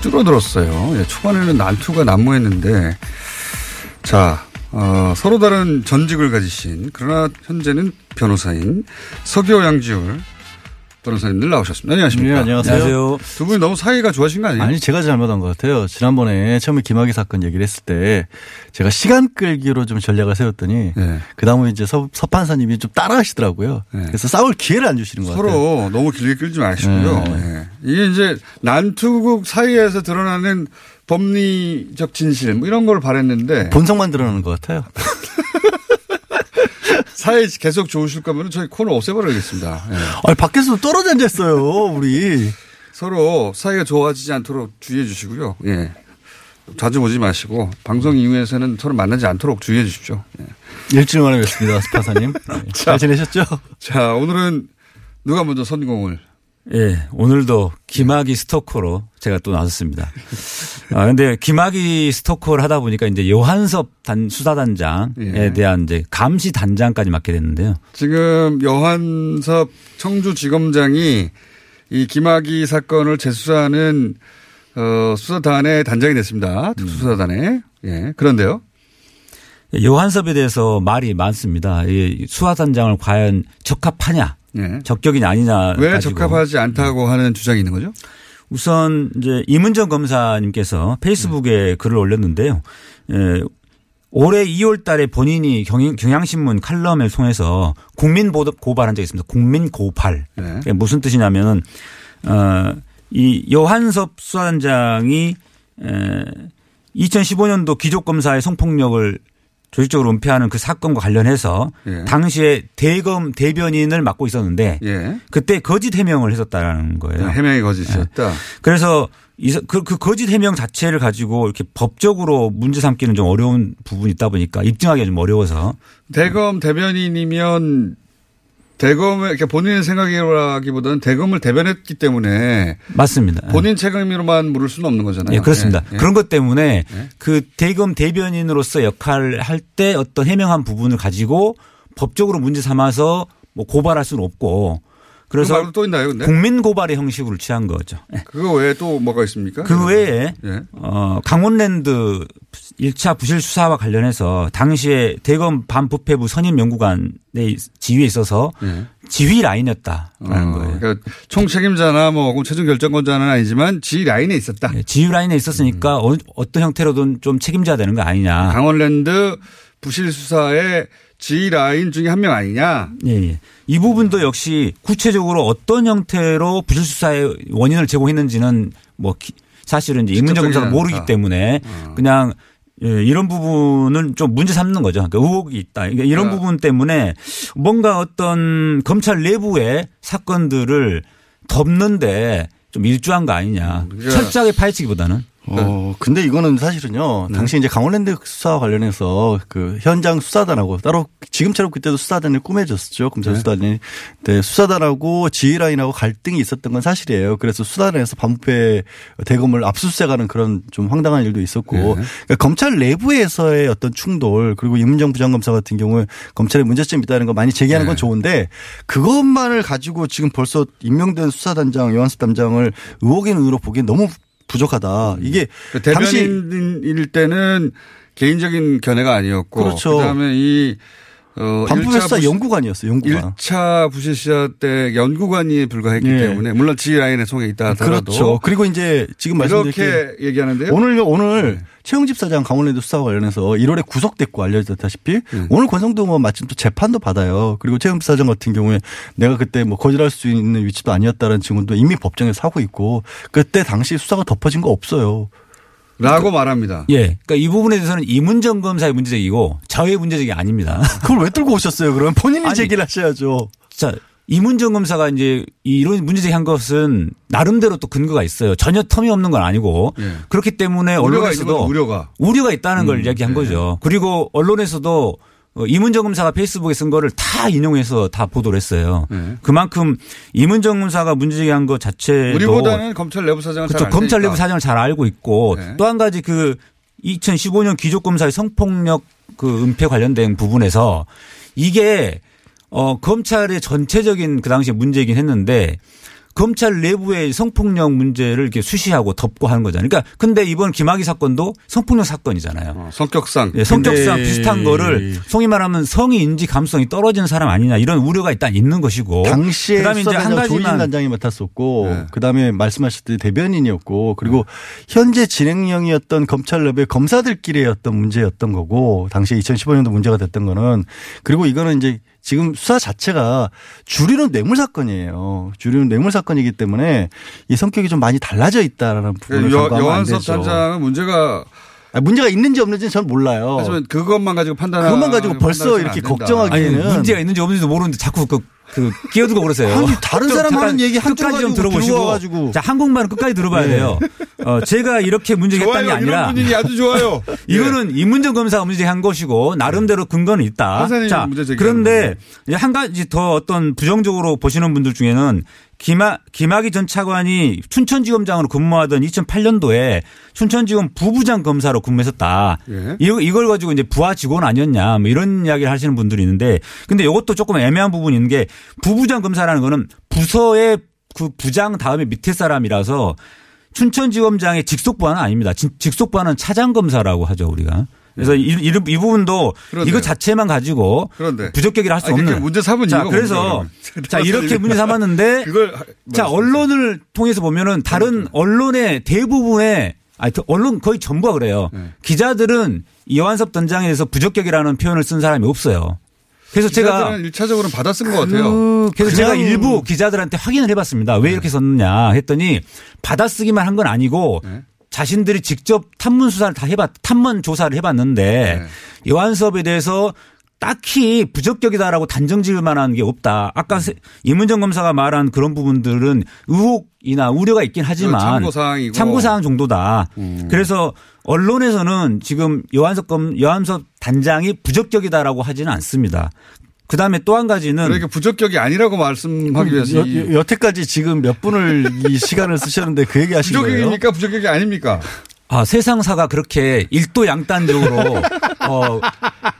줄어들었어요. 예, 초반에는 난투가 난무했는데 자, 어, 서로 다른 전직을 가지신 그러나 현재는 변호사인 서기호 양지울 변호사님들 나오셨습니다. 안녕하십니까? 네, 안녕하세요. 두 분이 너무 사이가 좋아진 거 아니에요? 아니 제가 잘못한 것 같아요. 지난번에 처음에 김학의 사건 얘기를 했을 때 제가 시간 끌기로 좀 전략을 세웠더니 네. 그 다음에 이제 서, 서 판사님이 좀 따라 하시더라고요. 네. 그래서 싸울 기회를 안 주시는 것 같아요. 서로 너무 길게 끌지 마시고요. 네. 예. 이게 이제 난투국 사이에서 드러나는 법리적 진실 뭐 이런 걸 바랬는데 본성만 드러나는 것 같아요. 사이 계속 좋으실 거면 저희 코너 없애버리겠습니다. 예. 아니 밖에서 떨어져 앉았어요, 우리. 서로 사이가 좋아지지 않도록 주의해 주시고요. 예. 자주 보지 마시고 방송 이후에서는 서로 만나지 않도록 주의해 주십시오. 예. 일주일 만에 뵙습니다, 스파사님. 네. 잘 지내셨죠? 자, 오늘은 누가 먼저 선공을 예, 오늘도 김학의 스토커로 제가 또 나섰습니다. 아, 근데 김학의 스토커를 하다 보니까 이제 요한섭 단, 수사단장에 예. 대한 이제 감시 단장까지 맡게 됐는데요. 지금 여한섭 청주지검장이 이 김학의 사건을 재수사하는 어, 수사단의 단장이 됐습니다. 특수수사단에. 예. 그런데요. 요한섭에 대해서 말이 많습니다. 이 수사단장을 과연 적합하냐, 예. 적격이냐 아니냐. 왜 가지고. 적합하지 않다고 하는 주장이 있는 거죠? 우선 이제 이문정 검사님께서 페이스북에 글을 올렸는데요. 예, 올해 2월 달에 본인이 경, 경향신문 칼럼을 통해서 국민 보도- 고발한 적이 있습니다. 국민 고발. 네. 무슨 뜻이냐면은, 어, 이 요한섭 수사단장이 에, 2015년도 기족검사의 성폭력을 조직적으로 은폐하는 그 사건과 관련해서 예. 당시에 대검 대변인을 맡고 있었는데 예. 그때 거짓 해명을 했었다라는 거예요. 해명이 거짓이었다. 그래서 이- 그, 그 거짓 해명 자체를 가지고 이렇게 법적으로 문제 삼기는 좀 어려운 부분이 있다 보니까 입증하기가 좀 어려워서 대검 대변인이면 대검의 그러니까 본인의 생각이라기보다는 대검을 대변했기 때문에 맞습니다. 본인 책임으로만 물을 수는 없는 거잖아요. 예, 그렇습니다. 예, 예. 그런 것 때문에 그 대검 대변인으로서 역할을 할 때 어떤 해명한 부분을 가지고 법적으로 문제 삼아서 뭐 고발할 수는 없고 그래서 또 있나요, 근데? 국민 고발의 형식으로 취한 거죠. 예. 그거 외에 또 뭐가 있습니까? 그 외에 예. 어, 강원랜드 1차 부실 수사와 관련해서 당시에 대검 반부패부 선임 연구관의 지위에 있어서 예. 지휘 라인이었다라는 어, 거예요. 그러니까 총 책임자나 뭐 최종 결정권자는 아니지만 지 라인에 있었다. 예, 지휘 라인에 있었으니까 어, 어떤 형태로든 좀 책임져야 되는 거 아니냐. 강원랜드 부실 수사의 지 라인 중에 한 명 아니냐? 예, 예. 이 부분도 역시 구체적으로 어떤 형태로 부실 수사의 원인을 제공했는지는 뭐 기- 사실은 이제 임문정 검사가 모르기 않다. 때문에 어. 그냥 예, 이런 부분은 좀 문제 삼는 거죠. 그러니까 의혹이 있다. 그러니까 이런 그러니까. 부분 때문에 뭔가 어떤 검찰 내부의 사건들을 덮는데 좀 일조한 거 아니냐. 그러니까. 철저하게 파헤치기보다는. 어, 근데 이거는 사실은요. 네. 당시 이제 강원랜드 수사와 관련해서 그 현장 수사단하고 따로 지금처럼 그때도 수사단을 꾸며줬었죠. 검찰 네. 수사단이. 네, 수사단하고 지휘라인하고 갈등이 있었던 건 사실이에요. 그래서 수사단에서 반부패 대검을 압수수색하는 그런 좀 황당한 일도 있었고. 네. 그러니까 검찰 내부에서의 어떤 충돌 그리고 임문정 부 장검사 같은 경우에 검찰에 문제점이 있다는 거 많이 제기하는 건 네. 좋은데 그것만을 가지고 지금 벌써 임명된 수사단장, 요한수 담장을 의혹인으로 보기엔 너무 부족하다. 이게 그 대변인일 때는 개인적인 견해가 아니었고 그렇죠. 그다음에 이 어, 반부패 1차 수사 부실- 연구관이었어요. 연구관. 1차 부실 시사 때 연구관이 불과했기 예. 때문에 물론 지 라인에 속에 있다 하더라도 그렇죠. 그리고 이제 지금 말씀드린 이렇게 얘기하는데요. 오늘 오늘 최영집 사장 강원랜드 수사와 관련해서 1월에 구속됐고 알려졌다시피 네. 오늘 권성동 의원 마침 또 재판도 받아요. 그리고 최영집 사장 같은 경우에 내가 그때 뭐 거절할 수 있는 위치도 아니었다는 증언도 이미 법정에서 하고 있고 그때 당시 수사가 덮어진 거 없어요. 라고 말합니다. 예. 그러니까 이 부분에 대해서는 이문정 검사의 문제적이고 저의 문제적이 아닙니다. 그걸 왜 들고 오셨어요? 그러면 본인이 아니, 제기를 하셔야죠. 자, 이문정 검사가 이제 이런 문제제기한 것은 나름대로 또 근거가 있어요. 전혀 텀이 없는 건 아니고 예. 그렇기 때문에 우려가 언론에서도 우려가. 우려가 있다는 걸 음, 이야기한 네. 거죠. 그리고 언론에서도 어, 이문정 검사가 페이스북에 쓴 거를 다 인용해서 다 보도를 했어요. 네. 그만큼 이문정 검사가 문제제기한 것 자체도 우리보다는 검찰 내부 사정을 그렇죠. 잘 검찰. 내부 사정을 잘 알고 있고 네. 또한 가지 그 2015년 기조검사의 성폭력 그 은폐 관련된 부분에서 이게 어 검찰의 전체적인 그 당시에 문제이긴 했는데 검찰 내부의 성폭력 문제를 이렇게 수시하고 덮고 하는 거잖아요. 그러니까 근데 이번 김학의 사건도 성폭력 사건이잖아요. 어, 성격상 예, 성격상 비슷한 거를 송이 말하면 성의 인지 감성이 떨어지는 사람 아니냐 이런 우려가 일단 있는 것이고 당시에 그다음에 이제 한 수사단장 조인 가지만 단장이 맡았었고 네. 그다음에 말씀하셨듯이 대변인이었고 그리고 현재 진행형이었던 검찰 내부의 검사들끼리의 어떤 문제였던 거고 당시에 2015년도 문제가 됐던 거는 그리고 이거는 이제 지금 수사 자체가 주류는 뇌물 사건이에요. 주류는 뇌물 사건이기 때문에 이 성격이 좀 많이 달라져 있다라는 부분을 그 여- 간과하면 안 여한섭 되죠. 단장은 문제가 아, 문제가 있는지 없는지는 전 몰라요. 하지만 그것만 가지고 판단하 그것만 가지고 벌써 이렇게 안 된다. 걱정하기 아니 문제가 있는지 없는지도 모르는데 자꾸 그, 그 끼어들고 그러세요. 아니, 다른 좀 사람 잠깐 하는 얘기 한쪽 끝까지 좀 가지고 들어보시고. 들어와가지고. 자 한국말은 끝까지 들어봐야 네. 돼요. 어, 제가 이렇게 문제겠다는 게 좋아요. 아니라 이런 분위기 아주 좋아요. 이거는 이문정 검사가 문제한 것이고 나름대로 근거는 있다. 자 그런데 한 가지 더 어떤 부정적으로 보시는 분들 중에는 김하, 김학의 전 차관이 춘천지검장으로 근무하던 2008년도에 춘천지검 부부장 검사로 근무했었다. 예. 이- 이걸 가지고 이제 부하 직원 아니었냐 뭐 이런 이야기를 하시는 분들이 있는데 근데 이것도 조금 애매한 부분이 있는 게 부부장 검사라는 거는 부서의 그 부장 다음에 밑에 사람이라서 춘천지검장의 직속부하는 아닙니다. 진- 직속부하는 차장검사라고 하죠 우리가. 그래서 이, 이, 이 부분도 그런데요. 이거 자체만 가지고 그런데. 부적격이라 할 수 없는. 문제 삼은 자 그래서? 자 이렇게 문제 삼았는데 자. 언론을 통해서 보면은 다른 언론의 대부분의 아니 그 언론 거의 전부가 그래요. 네. 기자들은 이완섭 단장에 대해서 부적격이라는 표현을 쓴 사람이 없어요. 그래서 제가 1차적으로는 받아 쓴 것 같아요. 그, 그래서 제가 일부 기자들한테 확인을 해봤습니다. 네. 왜 이렇게 썼느냐 했더니 받아쓰기만 한 건 아니고 네. 자신들이 직접 탐문 수사를 다 해봤, 탐문 조사를 해봤는데 네. 여한섭에 대해서 딱히 부적격이다라고 단정 지을 만한 게 없다. 아까 세- 이문정 검사가 말한 그런 부분들은 의혹이나 우려가 있긴 하지만 참고사항이고. 음. 참고사항 정도다. 그래서 언론에서는 지금 여한섭 검, 여한섭 단장이 부적격이다라고 하지는 않습니다. 그 다음에 또 한 가지는 그러니까 부적격이 아니라고 말씀하기 위해서 여, 여태까지 지금 몇 분을 이 시간을 쓰셨는데 그 얘기 하신 거예요? 부적격입니까? 부적격이 아닙니까? 아, 세상사가 그렇게 일도 양단적으로 어,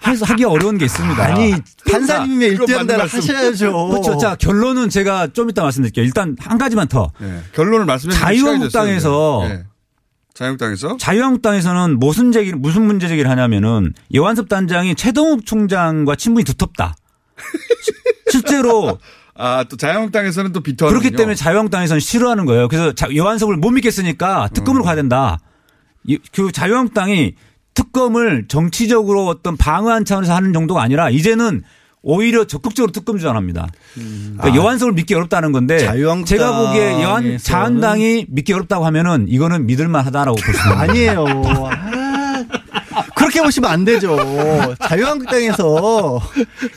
할- 하기 어려운 게 있습니다. 아니 판사님의 그건 일대양단을 맞는 말씀. 하셔야죠. 그렇죠. 자, 결론은 제가 좀 이따 말씀드릴게요. 일단 한 가지만 더. 네. 결론을 말씀해 주시면 자유한국당에서. 네. 자유한국당에서 자유한국당에서는 무슨 제기 무슨 문제 제기를 하냐면은 여한섭 단장이 최동욱 총장과 친분이 두텁다. 실제로 아 또 자유한국당에서는 또 비토하는 그렇기 때문에 자유한국당에서는 싫어하는 거예요. 그래서 자- 여한섭을 못 믿겠으니까 특검으로 음. 가야 된다. 이- 그 자유한국당이 특검을 정치적으로 어떤 방어한 차원에서 하는 정도가 아니라 이제는 오히려 적극적으로 특검 주장합니다. 그러니까 아. 여한섭을 믿기 어렵다는 건데 제가 보기에 여한 자한당이 믿기 어렵다고 하면은 이거는 믿을 만하다라고 볼수 있습니다. 아니에요. 아, 그렇게 보시면 안 되죠. 자유한국당에서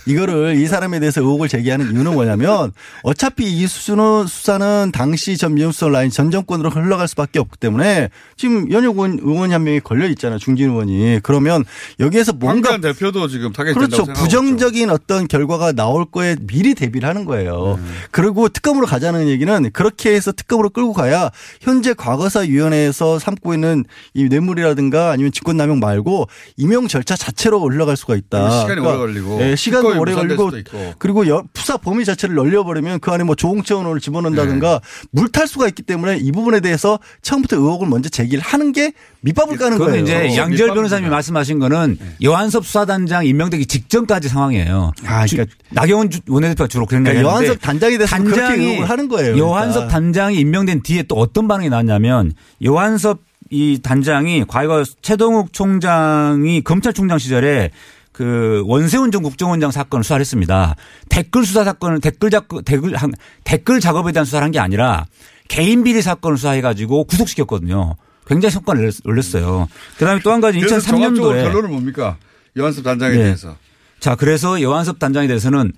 이거를 이 사람에 대해서 의혹을 제기하는 이유는 뭐냐면 어차피 이 수준은 수사는 당시 전 미용수석 라인 전 정권으로 흘러갈 수밖에 없기 때문에 지금 연혁 의원, 한 명이 걸려 있잖아요. 중진 의원이. 그러면 여기에서 뭔가 대표도 지금 그렇죠. 부정적인 어떤 결과가 나올 거에 미리 대비를 하는 거예요. 그리고 특검으로 가자는 얘기는 그렇게 해서 특검으로 끌고 가야 현재 과거사위원회에서 삼고 있는 이 뇌물이라든가 아니면 직권남용 말고 임용 절차 자체로 올라갈 수가 있다. 시간이 오래 걸리고 예, 시간도 오래 걸리고. 그리고 여- 푸사 범위 자체를 늘려버리면 그 안에 뭐 조홍채원을 집어넣는다든가 네. 물탈 수가 있기 때문에 이 부분에 대해서 처음부터 의혹을 먼저 제기를 하는 게 밑밥을 까는 그건 거예요. 이제 양재열 밑밥입니다. 변호사님이 말씀하신 거는 네. 여한섭 수사단장 임명되기 직전까지 상황이에요. 아, 그러니까 주- 나경원 주- 원내대표가 주로 그런 그러니까 얘기 여한섭 단장에 대해서 그렇게 의혹을 하는 거예요. 여한섭 그러니까. 단장이 임명된 뒤에 또 어떤 반응이 나왔냐면 여한섭 이 단장이 과거 최동욱 총장이 검찰총장 시절에 그 원세훈 전 국정원장 사건을 수사를 했습니다. 댓글 수사 사건을 댓글 작 댓글 한- 댓글 작업에 대한 수사를 한 게 아니라 개인 비리 사건을 수사해 가지고 구속시켰거든요. 굉장히 성과를 올렸- 올렸어요. 그다음에 또 한 가지 그래서 종합적으로 2003년도에 결론은 뭡니까? 여한섭 단장에 네. 대해서. 자, 그래서 여한섭 단장에 대해서는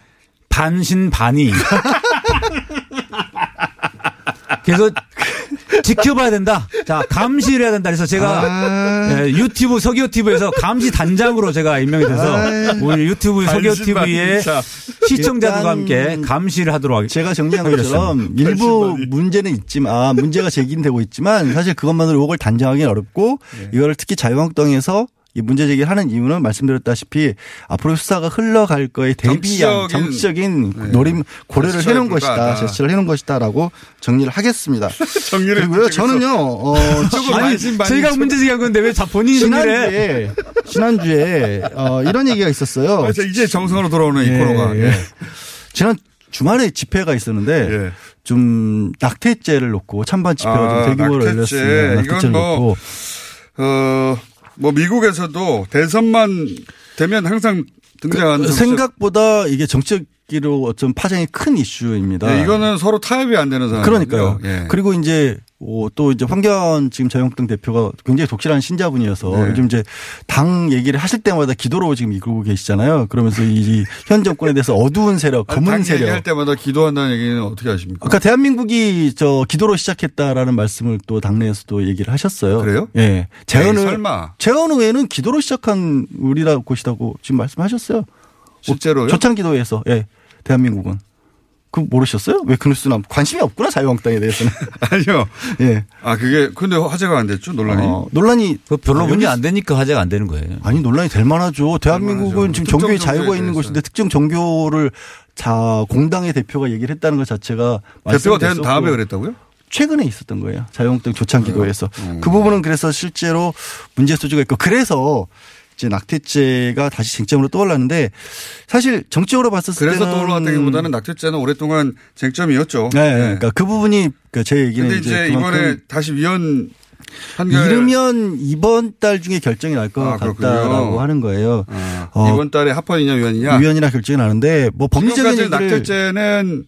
반신반의. 그래서 지켜봐야 된다. 자, 감시를 해야 된다. 그래서 제가 아. 예, 유튜브 서기호 TV에서 감시 단장으로 제가 임명이 돼서 우리 유튜브 서기호 TV의. 시청자들과 함께 감시를 하도록 하겠습니다. 제가 정리한 것처럼 일부 문제는 있지만 아, 문제가 제기되고 있지만 사실 그것만으로 의혹을 단정하기는 어렵고 네. 이거를 특히 자유한국당에서 이 문제 제기를 하는 이유는 말씀드렸다시피 앞으로 수사가 흘러갈 거에 대비한 정치적인- 정치적인 네. 노림 고려를 해놓은 것이다. 불과하다. 제스처를 해놓은 것이다라고 정리를 하겠습니다. 정리를 그리고요. 저는요 어, 조금 아니, 저희가 좀- 문제 제기한 건데 왜 자 본인이? 지난주에 지난주에 어, 이런 얘기가 있었어요. 아, 저 이제 정상으로 돌아오는 이 예, 코너가. 예. 예. 지난 주말에 집회가 있었는데 예. 좀 낙태죄를 놓고 찬반 집회가 아, 좀 대규모로 낙태죄. 열렸습니다. 낙태죄를 이건 뭐 놓고 어, 뭐 미국에서도 대선만 되면 항상 등장하는 정치적- 생각보다 이게 정치 적으로 좀 파장이 큰 이슈입니다. 네, 이거는 서로 타협이 안 되는 상황. 그러니까요. 예. 그리고 이제 어, 또 이제 황교안 지금 자유한국당 대표가 굉장히 독실한 신자분이어서 네. 요즘 이제 당 얘기를 하실 때마다 기도로 지금 이끌고 계시잖아요. 그러면서 이 현 정권에 대해서 어두운 세력, 아니, 검은 당 세력. 얘기할 때마다 기도한다는 얘기는 어떻게 하십니까? 아까 대한민국이 저 기도로 시작했다라는 말씀을 또 당내에서도 얘기를 하셨어요. 그래요? 예. 재헌을 에이, 설마. 재헌 의회는 기도로 시작한 우리라 곳이라고 지금 말씀하셨어요. 실제로요? 조창 기도에서 예. 대한민국은 그 모르셨어요? 왜 그 뉴스는 관심이 없구나 자유한국당에 대해서는. 아니요. 예. 아 그게 근데 화제가 안 됐죠 논란이. 어, 논란이 그 별로 아, 문제 안 되니까 화제가 안 되는 거예요. 아니 논란이 될 만하죠. 대한민국은 만하죠. 지금 종교의 자유가 있는 대해서. 곳인데 특정 종교를 자 공당의 대표가 얘기를 했다는 것 자체가 대표가 된 다음에 그랬다고요? 최근에 있었던 거예요. 자유한국당 조창기도에서 음. 그 부분은 그래서 실제로 문제 소지가 있고 그래서 이제 낙태죄가 다시 쟁점으로 떠올랐는데 사실 정치적으로 봤었을 그래서 때는 떠올랐다기보다는 낙태죄는 오랫동안 쟁점이었죠. 네, 그러니까 그 부분이 그제 얘기는 근데 이제, 이제 이번에 다시 위헌 판결 이르면 이번 달 중에 결정이 날것 아. 같다라고 하는 거예요. 아, 어, 이번 달에 합헌이냐 위헌이냐. 위원이나 결정이 나는데 뭐 법리적인 얘기를 낙태죄는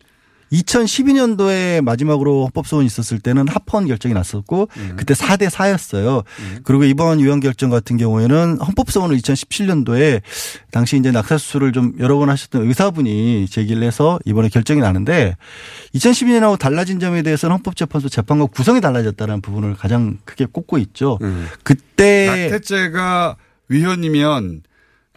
2012년도에 마지막으로 헌법소원이 있었을 때는 합헌 결정이 났었고 음. 그때 4대 4였어요. 그리고 이번 유언 결정 같은 경우에는 헌법소원을 2017년도에 당시 이제 낙사 수술을 좀 여러 번 하셨던 의사분이 제기를 해서 이번에 결정이 나는데 2012년하고 달라진 점에 대해서는 헌법재판소 재판관 구성이 달라졌다는 부분을 가장 크게 꼽고 있죠. 그때 음. 낙태죄가 위헌이면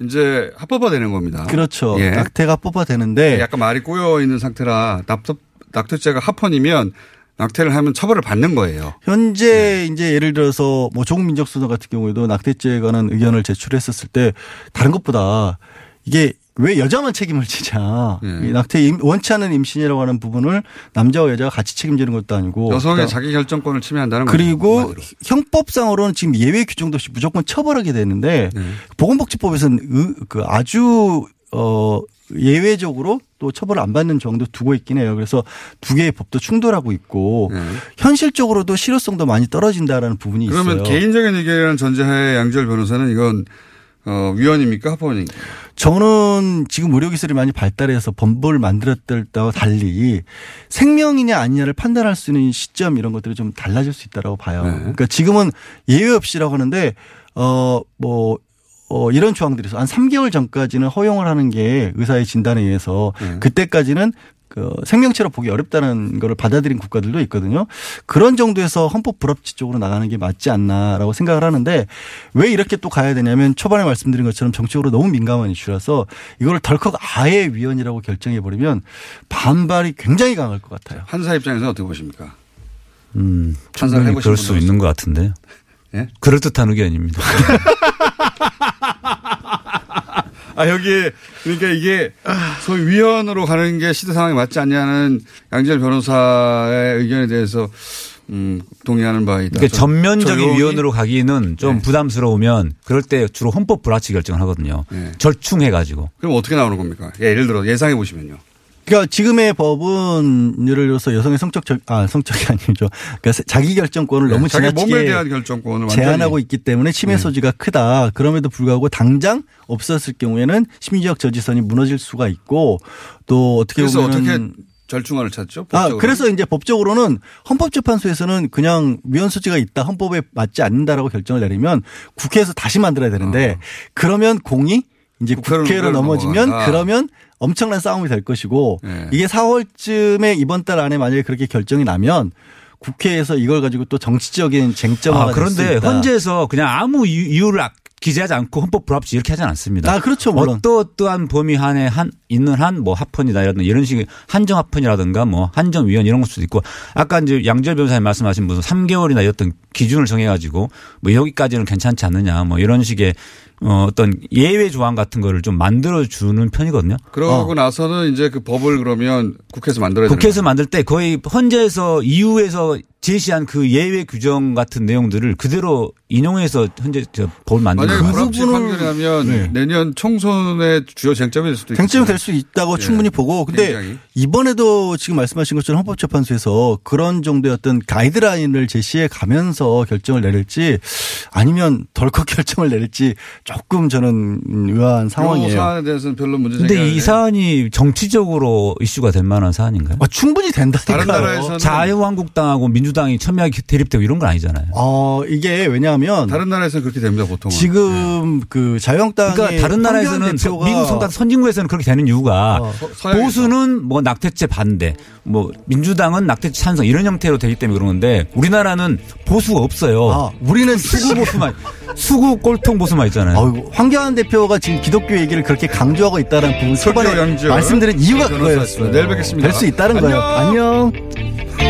이제 합법화되는 겁니다. 그렇죠. 예. 낙태가 뽑아되는데 약간 말이 꼬여 있는 상태라 낙태, 낙태죄가 합헌이면 낙태를 하면 처벌을 받는 거예요. 현재 이제 예를 들어서 뭐 조국민족소송 같은 경우에도 낙태죄에 관한 의견을 제출했었을 때 다른 것보다 이게 왜 여자만 책임을 지냐. 이 낙태 임- 원치 않는 임신이라고 하는 부분을 남자와 여자가 같이 책임지는 것도 아니고. 여성의 그러니까 자기 결정권을 침해한다는 거죠. 그리고 형법상으로는 지금 예외 규정도 없이 무조건 처벌하게 되는데 네. 보건복지법에서는 의- 그 아주 어 예외적으로 또 처벌을 안 받는 정도 두고 있긴 해요. 그래서 두 개의 법도 충돌하고 있고 현실적으로도 실효성도 많이 떨어진다라는 부분이 네. 그러면 있어요. 개인적인 의견이라는 전제하에 양지열 변호사는 이건 어, 위헌입니까 합헌입니까? 저는 지금 의료기술이 많이 발달해서 법을 만들었을 때와 달리 생명이냐 아니냐를 판단할 수 있는 시점 이런 것들이 좀 달라질 수 있다고 봐요. 네. 그러니까 지금은 예외 없이라고 하는데 어뭐 어, 이런 조항들이 있어. 한 3개월 전까지는 허용을 하는 게 의사의 진단에 의해서 네. 그때까지는 그 생명체로 보기 어렵다는 거를 받아들인 국가들도 있거든요. 그런 정도에서 헌법 불합치 쪽으로 나가는 게 맞지 않나라고 생각을 하는데 왜 이렇게 또 가야 되냐면 초반에 말씀드린 것처럼 정치적으로 너무 민감한 이슈라서 이거를 덜컥 아예 위헌이라고 결정해 버리면 반발이 굉장히 강할 것 같아요. 판사 입장에서 어떻게 보십니까? 음, 판사를 해보신 그럴 수 있는 것 같은데요. 예? 그럴 듯한 의견입니다. 아, 여기, 그러니까 이게 소위 위헌으로 가는 게 시대 상황에 맞지 않냐는 양지열 변호사의 의견에 대해서 음, 동의하는 바이다. 그러니까 좀 전면적인 위원으로 가기는 좀 부담스러우면 그럴 때 주로 헌법 불합치 결정을 하거든요. 네. 절충해 가지고. 그럼 어떻게 나오는 겁니까? 예, 예를 들어 예상해 보시면요. 그러니까 지금의 법은 예를 들어서 여성의 성적 적- 아 성적이 아니죠. 그러니까 자기 결정권을 네, 너무 지나치게 몸에 대한 결정권을 제한하고 있기 때문에 침해 네. 소지가 크다. 그럼에도 불구하고 당장 없었을 경우에는 심리적 저지선이 무너질 수가 있고 또 어떻게 그래서 보면 어떻게 절충안을 찾죠? 아, 법적으로? 그래서 이제 법적으로는 헌법재판소에서는 그냥 위헌 소지가 있다, 헌법에 맞지 않는다라고 결정을 내리면 국회에서 다시 만들어야 되는데 그러면 공이 이제 국회로 넘어지면 넘어간다. 그러면 엄청난 싸움이 될 것이고 네. 이게 4월쯤에 이번 달 안에 만약에 그렇게 결정이 나면 국회에서 이걸 가지고 또 정치적인 쟁점화가 아, 그런데. 헌재에서 그냥 아무 이유- 이유를 아- 기재하지 않고 헌법 불합치 이렇게 하지 않습니다. 아, 그렇죠, 물론. 어떠어떠한 범위 한에 한 있는 한 뭐 합헌이다 이런 이런 식의 한정 합헌이라든가 뭐 한정 위헌 이런 걸 수도 있고 아까 이제 양절 변호사님 말씀하신 무슨 3개월이나 어떤 기준을 정해 가지고 뭐 여기까지는 괜찮지 않느냐 뭐 이런 식의 어, 어떤 예외 조항 같은 거를 좀 만들어 주는 편이거든요. 그러고 나서는 이제 그 법을 그러면 국회에서 만들어야 국회에서 만들 때 거의 헌재에서 이후에서 제시한 그 예외 규정 같은 내용들을 그대로 인용해서 현재 저 법을 만든 만약에 거예요. 불합치 판결하면 네. 내년 총선의 주요 쟁점이 될 수도. 쟁점이 될 수 있다고 예. 충분히 보고 근데 굉장히. 이번에도 지금 말씀하신 것처럼 헌법재판소에서 그런 정도의 어떤 가이드라인을 제시해 가면서 결정을 내릴지 아니면 덜컥 결정을 내릴지 조금 저는 의아한 이 상황이에요. 사안에 대해서는 별로 문제 근데 제기가 이 사안이 정치적으로 이슈가 될 만한 사안인가요? 아, 충분히 된다니까요. 다른 나라에서는 자유한국당하고 민주 당이 첨예하게 대립되고 이런 건 아니잖아요. 어, 이게 왜냐하면 다른 나라에서는 그렇게 됩니다 보통은. 지금 그 자유한국당의 그러니까 다른 나라에서는 대표가 미국 성 선진국에서는 그렇게 되는 이유가 어, 서양에서. 보수는 뭐 낙태죄 반대, 뭐 민주당은 낙태죄 찬성 이런 형태로 되기 때문에 그런 건데 우리나라는 보수가 없어요. 아, 우리는 수구 보수만 수구 꼴통 보수만 있잖아요. 어이구, 황교안 대표가 지금 기독교 얘기를 그렇게 강조하고 있다는 부분 초반에 말씀드린 이유가. 그거였어요. 내일 뵙겠습니다. 될 수 있다는 거예요. 안녕. 안녕.